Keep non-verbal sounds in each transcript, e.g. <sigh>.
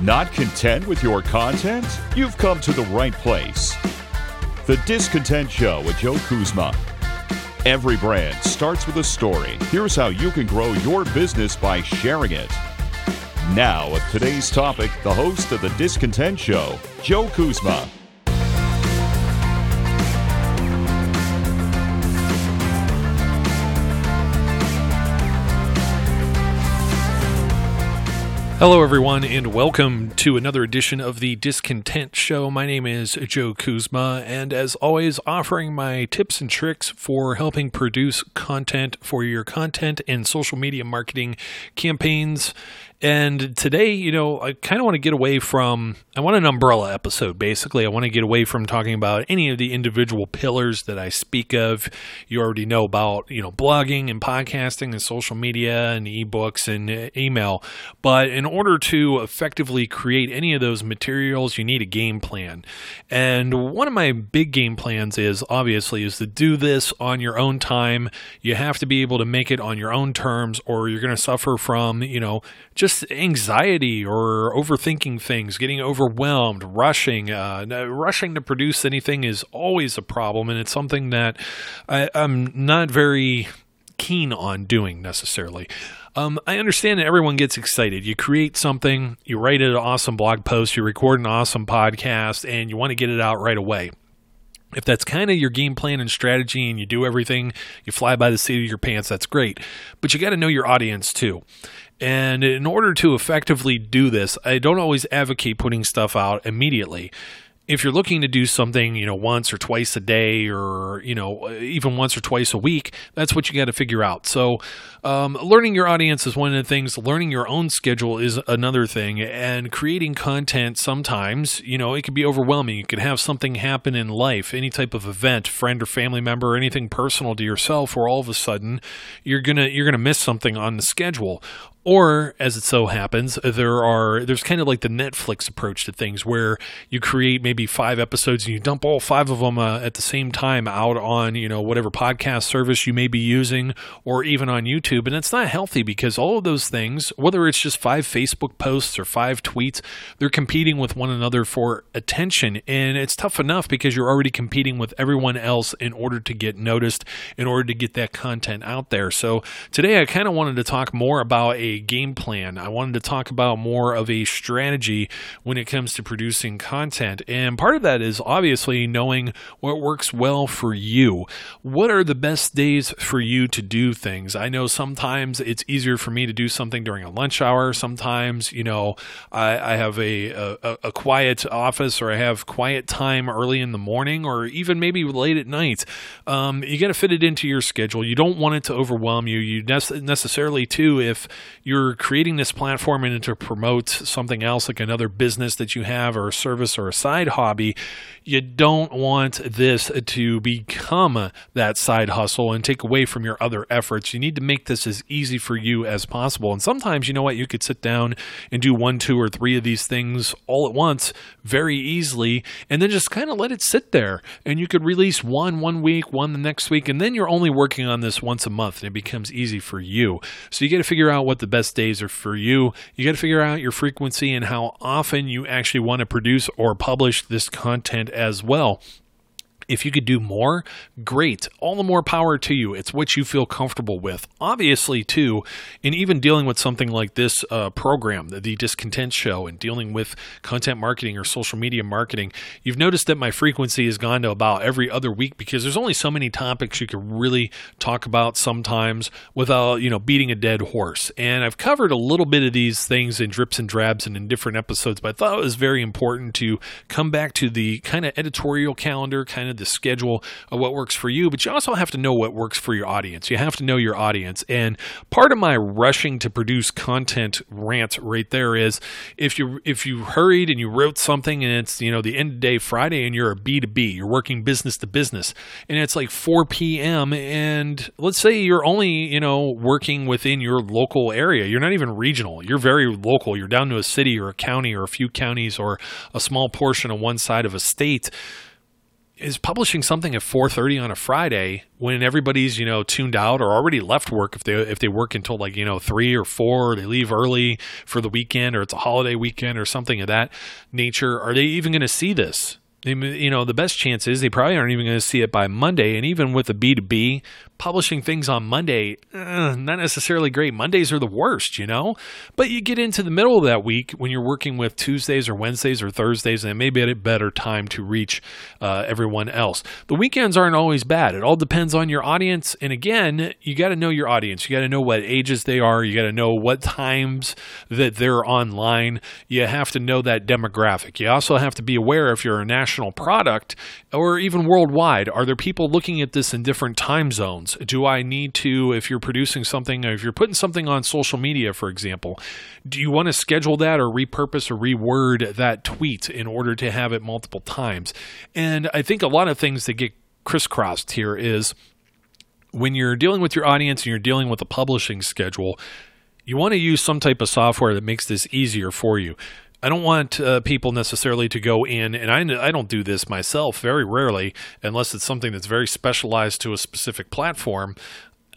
Not content with your content? You've come to the right place. The Discontent Show with Joe Kuzma. Every brand starts with a story. Here's how you can grow your business by sharing it. Now, with today's topic, the host of The Discontent Show, Joe Kuzma. Hello, everyone, and welcome to another edition of the Discontent Show. My name is Joe Kuzma, and as always, offering my tips and tricks for helping produce content for your content and social media marketing campaigns and today, you know, I kind of want to get away from, I want an umbrella episode, basically. I want to get away from talking about any of the individual pillars that I speak of. You already know about, you know, blogging and podcasting and social media and ebooks and uh, email. But in order to effectively create any of those materials, you need a game plan. And one of my big game plans is obviously is to do this on your own time. You have to be able to make it on your own terms or you're going to suffer from, you know, just just anxiety or overthinking things, getting overwhelmed, rushing. Uh, rushing to produce anything is always a problem, and it's something that I, I'm not very keen on doing necessarily. Um, I understand that everyone gets excited. You create something, you write an awesome blog post, you record an awesome podcast, and you want to get it out right away. If that's kind of your game plan and strategy and you do everything, you fly by the seat of your pants, that's great. But you got to know your audience too. And in order to effectively do this, I don't always advocate putting stuff out immediately. If you're looking to do something, you know, once or twice a day or, you know, even once or twice a week, that's what you got to figure out. So, um, learning your audience is one of the things. Learning your own schedule is another thing. And creating content sometimes, you know, it can be overwhelming. You can have something happen in life, any type of event, friend or family member, or anything personal to yourself, where all of a sudden you're gonna you're gonna miss something on the schedule or, as it so happens, there are there's kind of like the Netflix approach to things where you create maybe five episodes and you dump all five of them uh, at the same time out on you know whatever podcast service you may be using or even on YouTube, and it's not healthy because all of those things, whether it's just five Facebook posts or five tweets, they're competing with one another for attention, and it's tough enough because you're already competing with everyone else in order to get noticed, in order to get that content out there. So today, I kind of wanted to talk more about a game plan. I wanted to talk about more of a strategy when it comes to producing content. And part of that is obviously knowing what works well for you. What are the best days for you to do things? I know sometimes it's easier for me to do something during a lunch hour. Sometimes, you know, I, I have a, a, a quiet office or I have quiet time early in the morning or even maybe late at night. Um, you got to fit it into your schedule. You don't want it to overwhelm you. You necessarily, too, if you're creating this platform and to promote something else like another business that you have or a service or a side hobby, you don't want this to become that side hustle and take away from your other efforts. You need to make this as easy for you as possible. And sometimes, you know what, you could sit down and do one, two, or three of these things all at once very easily and then just kind of let it sit there. And you could release one one week, one the next week, and then you're only working on this once a month and it becomes easy for you. So you got to figure out what the best days are for you. You got to figure out your frequency and how often you actually want to produce or publish this content as well. If you could do more, great. All the more power to you. It's what you feel comfortable with. Obviously, too, in even dealing with something like this uh, program, the, the Discontent Show, and dealing with content marketing or social media marketing, you've noticed that my frequency has gone to about every other week because there's only so many topics you can really talk about sometimes without, you know, beating a dead horse. And I've covered a little bit of these things in drips and drabs and in different episodes, but I thought it was very important to come back to the kind of editorial calendar, kind of the schedule of what works for you, but you also have to know what works for your audience. You have to know your audience. And part of my rushing to produce content rant right there is if you if you hurried and you wrote something and it's, you know, the end of day Friday and you're a B2B, you're working business to business, and it's like 4 p.m. and let's say you're only, you know, working within your local area. You're not even regional. You're very local. You're down to a city or a county or a few counties or a small portion of one side of a state is publishing something at 4:30 on a Friday when everybody's you know tuned out or already left work if they if they work until like you know 3 or 4 or they leave early for the weekend or it's a holiday weekend or something of that nature are they even going to see this you know, the best chance is they probably aren't even going to see it by Monday. And even with the B2B, publishing things on Monday, uh, not necessarily great. Mondays are the worst, you know? But you get into the middle of that week when you're working with Tuesdays or Wednesdays or Thursdays, and it may be a better time to reach uh, everyone else. The weekends aren't always bad. It all depends on your audience. And again, you got to know your audience. You got to know what ages they are. You got to know what times that they're online. You have to know that demographic. You also have to be aware if you're a national product or even worldwide, are there people looking at this in different time zones? Do I need to, if you're producing something, if you're putting something on social media, for example, do you want to schedule that or repurpose or reword that tweet in order to have it multiple times? And I think a lot of things that get crisscrossed here is when you're dealing with your audience and you're dealing with a publishing schedule, you want to use some type of software that makes this easier for you. I don't want uh, people necessarily to go in, and I, I don't do this myself very rarely, unless it's something that's very specialized to a specific platform.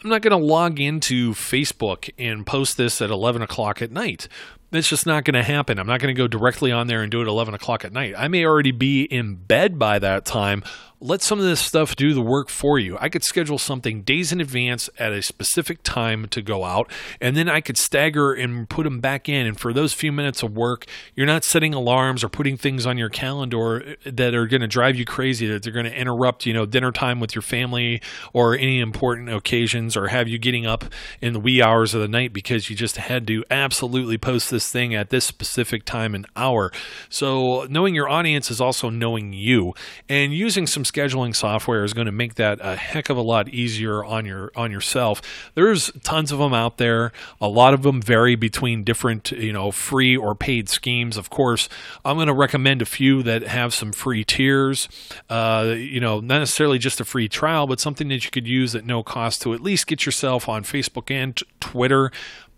I'm not going to log into Facebook and post this at 11 o'clock at night. That's just not going to happen. I'm not going to go directly on there and do it at 11 o'clock at night. I may already be in bed by that time let some of this stuff do the work for you. I could schedule something days in advance at a specific time to go out, and then I could stagger and put them back in. And for those few minutes of work, you're not setting alarms or putting things on your calendar uh, that are going to drive you crazy, that they're going to interrupt, you know, dinner time with your family or any important occasions or have you getting up in the wee hours of the night because you just had to absolutely post this thing at this specific time and hour. So knowing your audience is also knowing you and using some scheduling software is going to make that a heck of a lot easier on your on yourself. There's tons of them out there. A lot of them vary between different, you know, free or paid schemes. Of course, I'm going to recommend a few that have some free tiers. Uh, you know, not necessarily just a free trial, but something that you could use at no cost to at least get yourself on Facebook and Twitter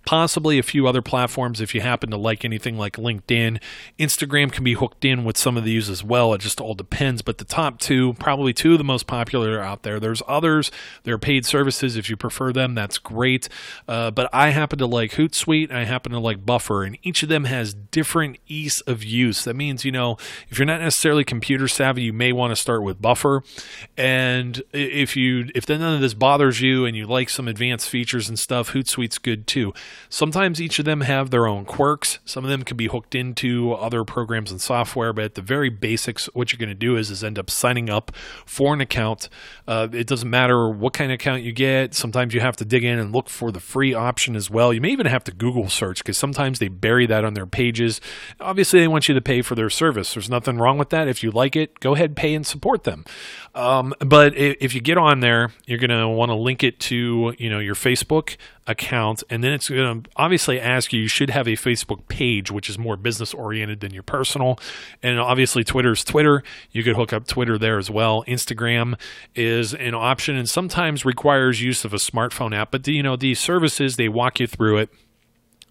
possibly a few other platforms if you happen to like anything like LinkedIn. Instagram can be hooked in with some of these as well. It just all depends. But the top two, probably two of the most popular out there. There's others. There are paid services. If you prefer them, that's great. Uh, but I happen to like Hootsuite. I happen to like Buffer. And each of them has different ease of use. That means, you know, if you're not necessarily computer savvy, you may want to start with Buffer. And if you if none of this bothers you and you like some advanced features and stuff, Hootsuite's good too. Sometimes each of them have their own quirks. Some of them can be hooked into other programs and software, but at the very basics, what you're going to do is, is end up signing up for an account. Uh, it doesn't matter what kind of account you get. Sometimes you have to dig in and look for the free option as well. You may even have to Google search because sometimes they bury that on their pages. Obviously, they want you to pay for their service. There's nothing wrong with that. If you like it, go ahead, pay and support them. Um, but if you get on there, you're going to want to link it to you know your Facebook account, and then it's going to obviously ask you. You should have a Facebook page, which is more business oriented than your personal. And obviously, Twitter's Twitter. You could hook up Twitter there as well. Instagram is an option, and sometimes requires use of a smartphone app. But you know these services, they walk you through it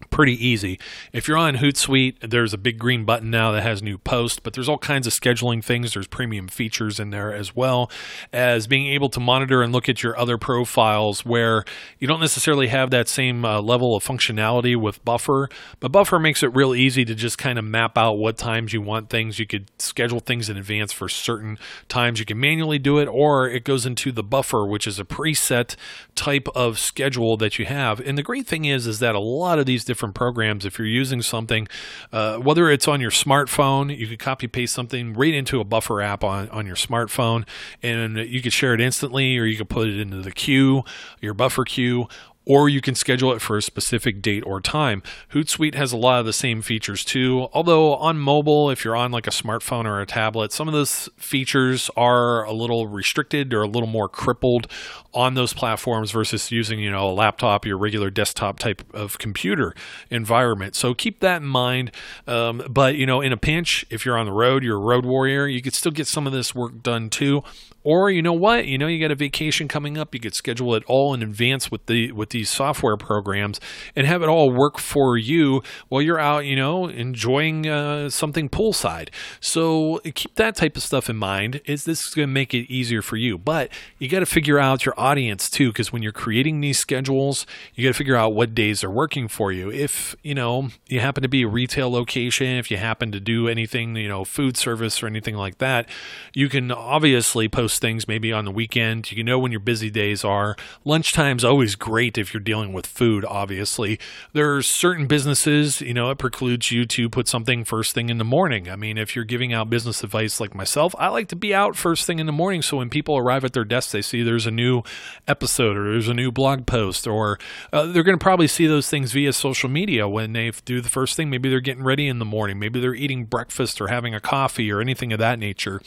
pretty easy. If you're on Hootsuite, there's a big green button now that has new post, but there's all kinds of scheduling things. There's premium features in there as well as being able to monitor and look at your other profiles where you don't necessarily have that same uh, level of functionality with Buffer, but Buffer makes it real easy to just kind of map out what times you want things. You could schedule things in advance for certain times. You can manually do it, or it goes into the Buffer, which is a preset type of schedule that you have. And the great thing is, is that a lot of these different programs. If you're using something, uh, whether it's on your smartphone, you could copy paste something right into a buffer app on, on your smartphone, and you could share it instantly, or you could put it into the queue, your buffer queue, or you can schedule it for a specific date or time. Hootsuite has a lot of the same features too, although on mobile, if you're on like a smartphone or a tablet, some of those features are a little restricted or a little more crippled on those platforms versus using, you know, a laptop, your regular desktop type of computer environment. So keep that in mind. Um, but, you know, in a pinch, if you're on the road, you're a road warrior, you could still get some of this work done too. Or you know what, you know you got a vacation coming up, you could schedule it all in advance with the with these software programs and have it all work for you while you're out, you know, enjoying uh, something poolside. So keep that type of stuff in mind. Is this is going to make it easier for you? But you got to figure out your audience too, because when you're creating these schedules, you got to figure out what days are working for you. If you know you happen to be a retail location, if you happen to do anything, you know, food service or anything like that, you can obviously post things maybe on the weekend. You know when your busy days are. Lunchtime's always great if you're dealing with food. Obviously, There are certain businesses, you know, it precludes you to put something first thing in the morning. I mean, if you're giving out business advice like myself, I like to be out first thing in the morning so when people arrive at their desk, they see there's a new episode or there's a new blog post, or uh, they're going to probably see those things via social media when they do the first thing. Maybe they're getting ready in the morning, maybe they're eating breakfast or having a coffee or anything of that nature.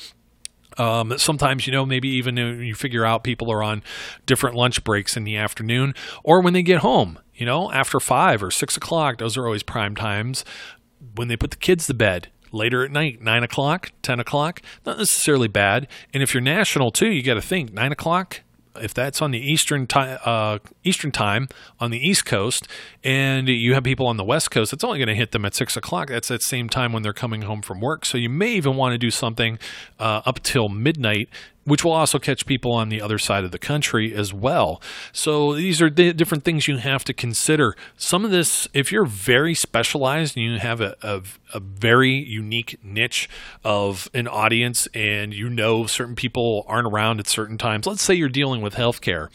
Um, sometimes, you know, maybe even you figure out people are on different lunch breaks in the afternoon or when they get home, you know, after five or six o'clock. Those are always prime times when they put the kids to bed later at night, nine o'clock, 10 o'clock, not necessarily bad. And if you're national too, you got to think nine o'clock, if that's on the eastern time, uh, Eastern time on the East Coast, and you have people on the West Coast, it's only going to hit them at six o'clock. That's that same time when they're coming home from work. So you may even want to do something uh, up till midnight which will also catch people on the other side of the country as well. So these are the different things you have to consider. Some of this, if you're very specialized and you have a, a, a very unique niche of an audience and you know certain people aren't around at certain times, let's say you're dealing with healthcare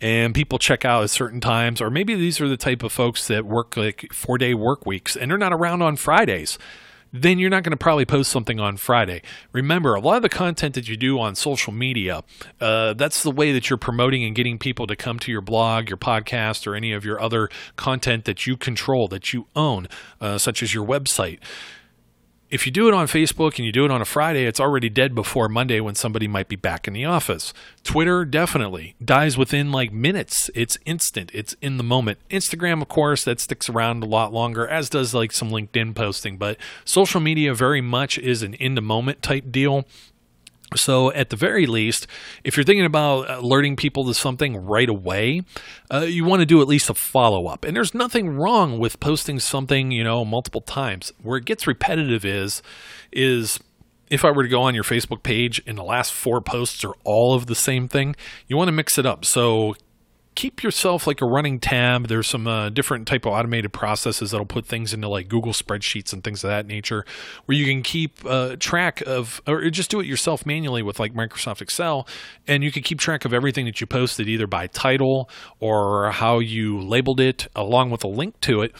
and people check out at certain times, or maybe these are the type of folks that work like four day work weeks and they're not around on Fridays then you're not going to probably post something on Friday. Remember, a lot of the content that you do on social media, uh, that's the way that you're promoting and getting people to come to your blog, your podcast, or any of your other content that you control, that you own, uh, such as your website if you do it on Facebook and you do it on a Friday, it's already dead before Monday when somebody might be back in the office. Twitter definitely dies within like minutes. It's instant, it's in the moment. Instagram, of course, that sticks around a lot longer, as does like some LinkedIn posting. But social media very much is an in the moment type deal. So, at the very least, if you're thinking about alerting people to something right away, uh, you want to do at least a follow up. And there's nothing wrong with posting something, you know, multiple times. Where it gets repetitive is, is if I were to go on your Facebook page and the last four posts are all of the same thing, you want to mix it up. So keep yourself like a running tab. There's some uh, different type of automated processes that'll put things into like Google spreadsheets and things of that nature, where you can keep uh, track of, or just do it yourself manually with like Microsoft Excel, and you can keep track of everything that you posted either by title or how you labeled it, along with a link to it,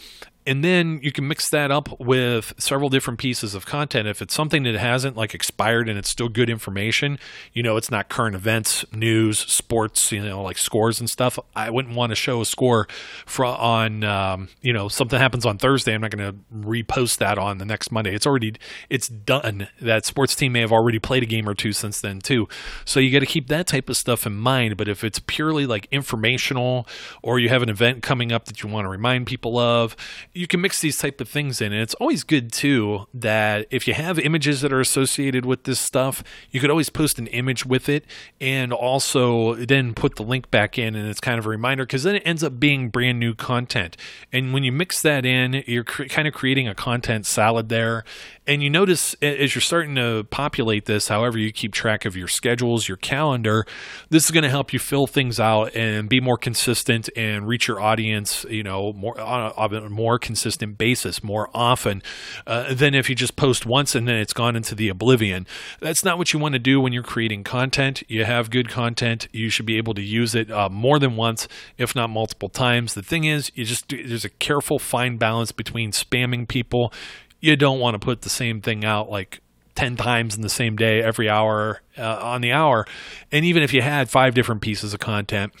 and then you can mix that up with several different pieces of content. If it's something that hasn't like expired and it's still good information, you know, it's not current events, news, sports, you know, like scores and stuff. I wouldn't want to show a score for on, um, you know, something happens on Thursday. I'm not going to repost that on the next Monday. It's already, it's done. That sports team may have already played a game or two since then too. So you got to keep that type of stuff in mind. But if it's purely like informational or you have an event coming up that you want to remind people of, you can mix these type of things in and it's always good too that if you have images that are associated with this stuff you could always post an image with it and also then put the link back in and it's kind of a reminder because then it ends up being brand new content. And when you mix that in you're cre- kind of creating a content salad there. And you notice as you're starting to populate this however you keep track of your schedules your calendar this is going to help you fill things out and be more consistent and reach your audience you know more on a more consistent basis more often uh, than if you just post once and then it's gone into the oblivion. That's not what you want to do when you're creating content. You have good content, you should be able to use it uh, more than once, if not multiple times. The thing is, you just there's a careful, fine balance between spamming people. You don't want to put the same thing out like 10 times in the same day every hour uh, on the hour and even if you had five different pieces of content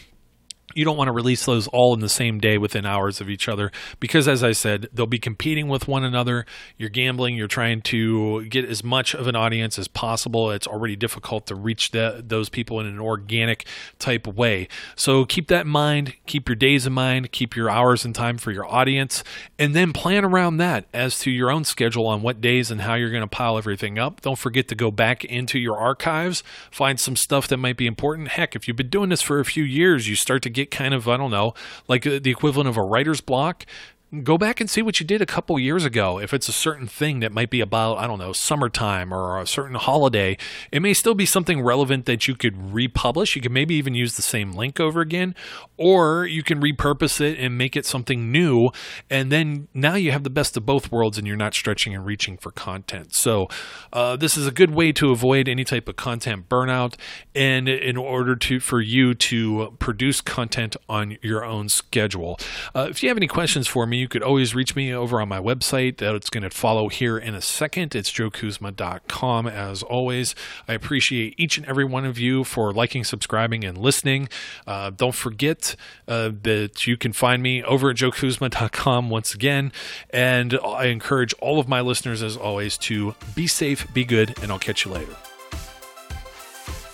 you don't want to release those all in the same day within hours of each other. Because as i said they'll be competing with one another. You're gambling you're trying to get as much of an audience as possible. It's already difficult to reach the, those people in an organic type of way. So keep that in mind keep your days in mind keep your hours in time for your audience and then plan around that as to your own schedule on what days and how you're going to pile everything up. Don't forget to go back into your archives find some stuff that might be important. Heck if you've been doing this for a few years you start to get kind of, I don't know, like uh, the equivalent of a writer's block, go back and see what you did a couple years ago. If it's a certain thing that might be about, I don't know, summertime or a certain holiday, it may still be something relevant that you could republish. You could maybe even use the same link over again, or you can repurpose it and make it something new. And then now you have the best of both worlds and you're not stretching and reaching for content. So, uh, this is a good way to avoid any type of content burnout and in order to, for you to produce content on your own schedule. Uh, if you have any questions for me, you could always reach me over on my website. That's going to follow here in a second. It's joekuzma.com. As always, I appreciate each and every one of you for liking, subscribing, and listening. Uh, don't forget uh, that you can find me over at joekuzma.com once again. And I encourage all of my listeners, as always, to be safe, be good, and I'll catch you later.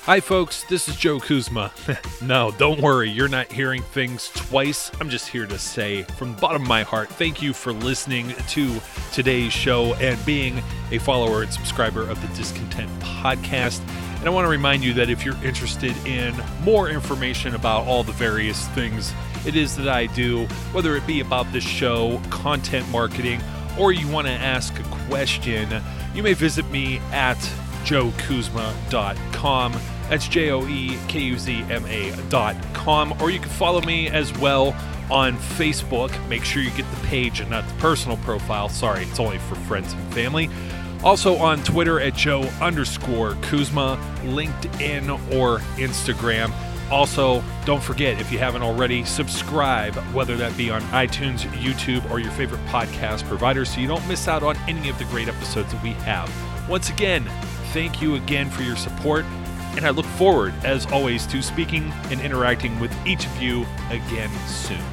Hi, folks, this is Joe Kuzma. <laughs> no, don't worry, you're not hearing things twice. I'm just here to say, from the bottom of my heart, thank you for listening to today's show and being a follower and subscriber of the Discontent Podcast. And I want to remind you that if you're interested in more information about all the various things it is that I do, whether it be about this show, content marketing, or you want to ask a question, you may visit me at joekuzma.com. That's J O E K U Z M A dot com. Or you can follow me as well on Facebook. Make sure you get the page and not the personal profile. Sorry, it's only for friends and family. Also on Twitter at Joe underscore Kuzma, LinkedIn or Instagram. Also, don't forget, if you haven't already, subscribe, whether that be on iTunes, YouTube, or your favorite podcast provider, so you don't miss out on any of the great episodes that we have. Once again, thank you again for your support, and I look forward, as always, to speaking and interacting with each of you again soon.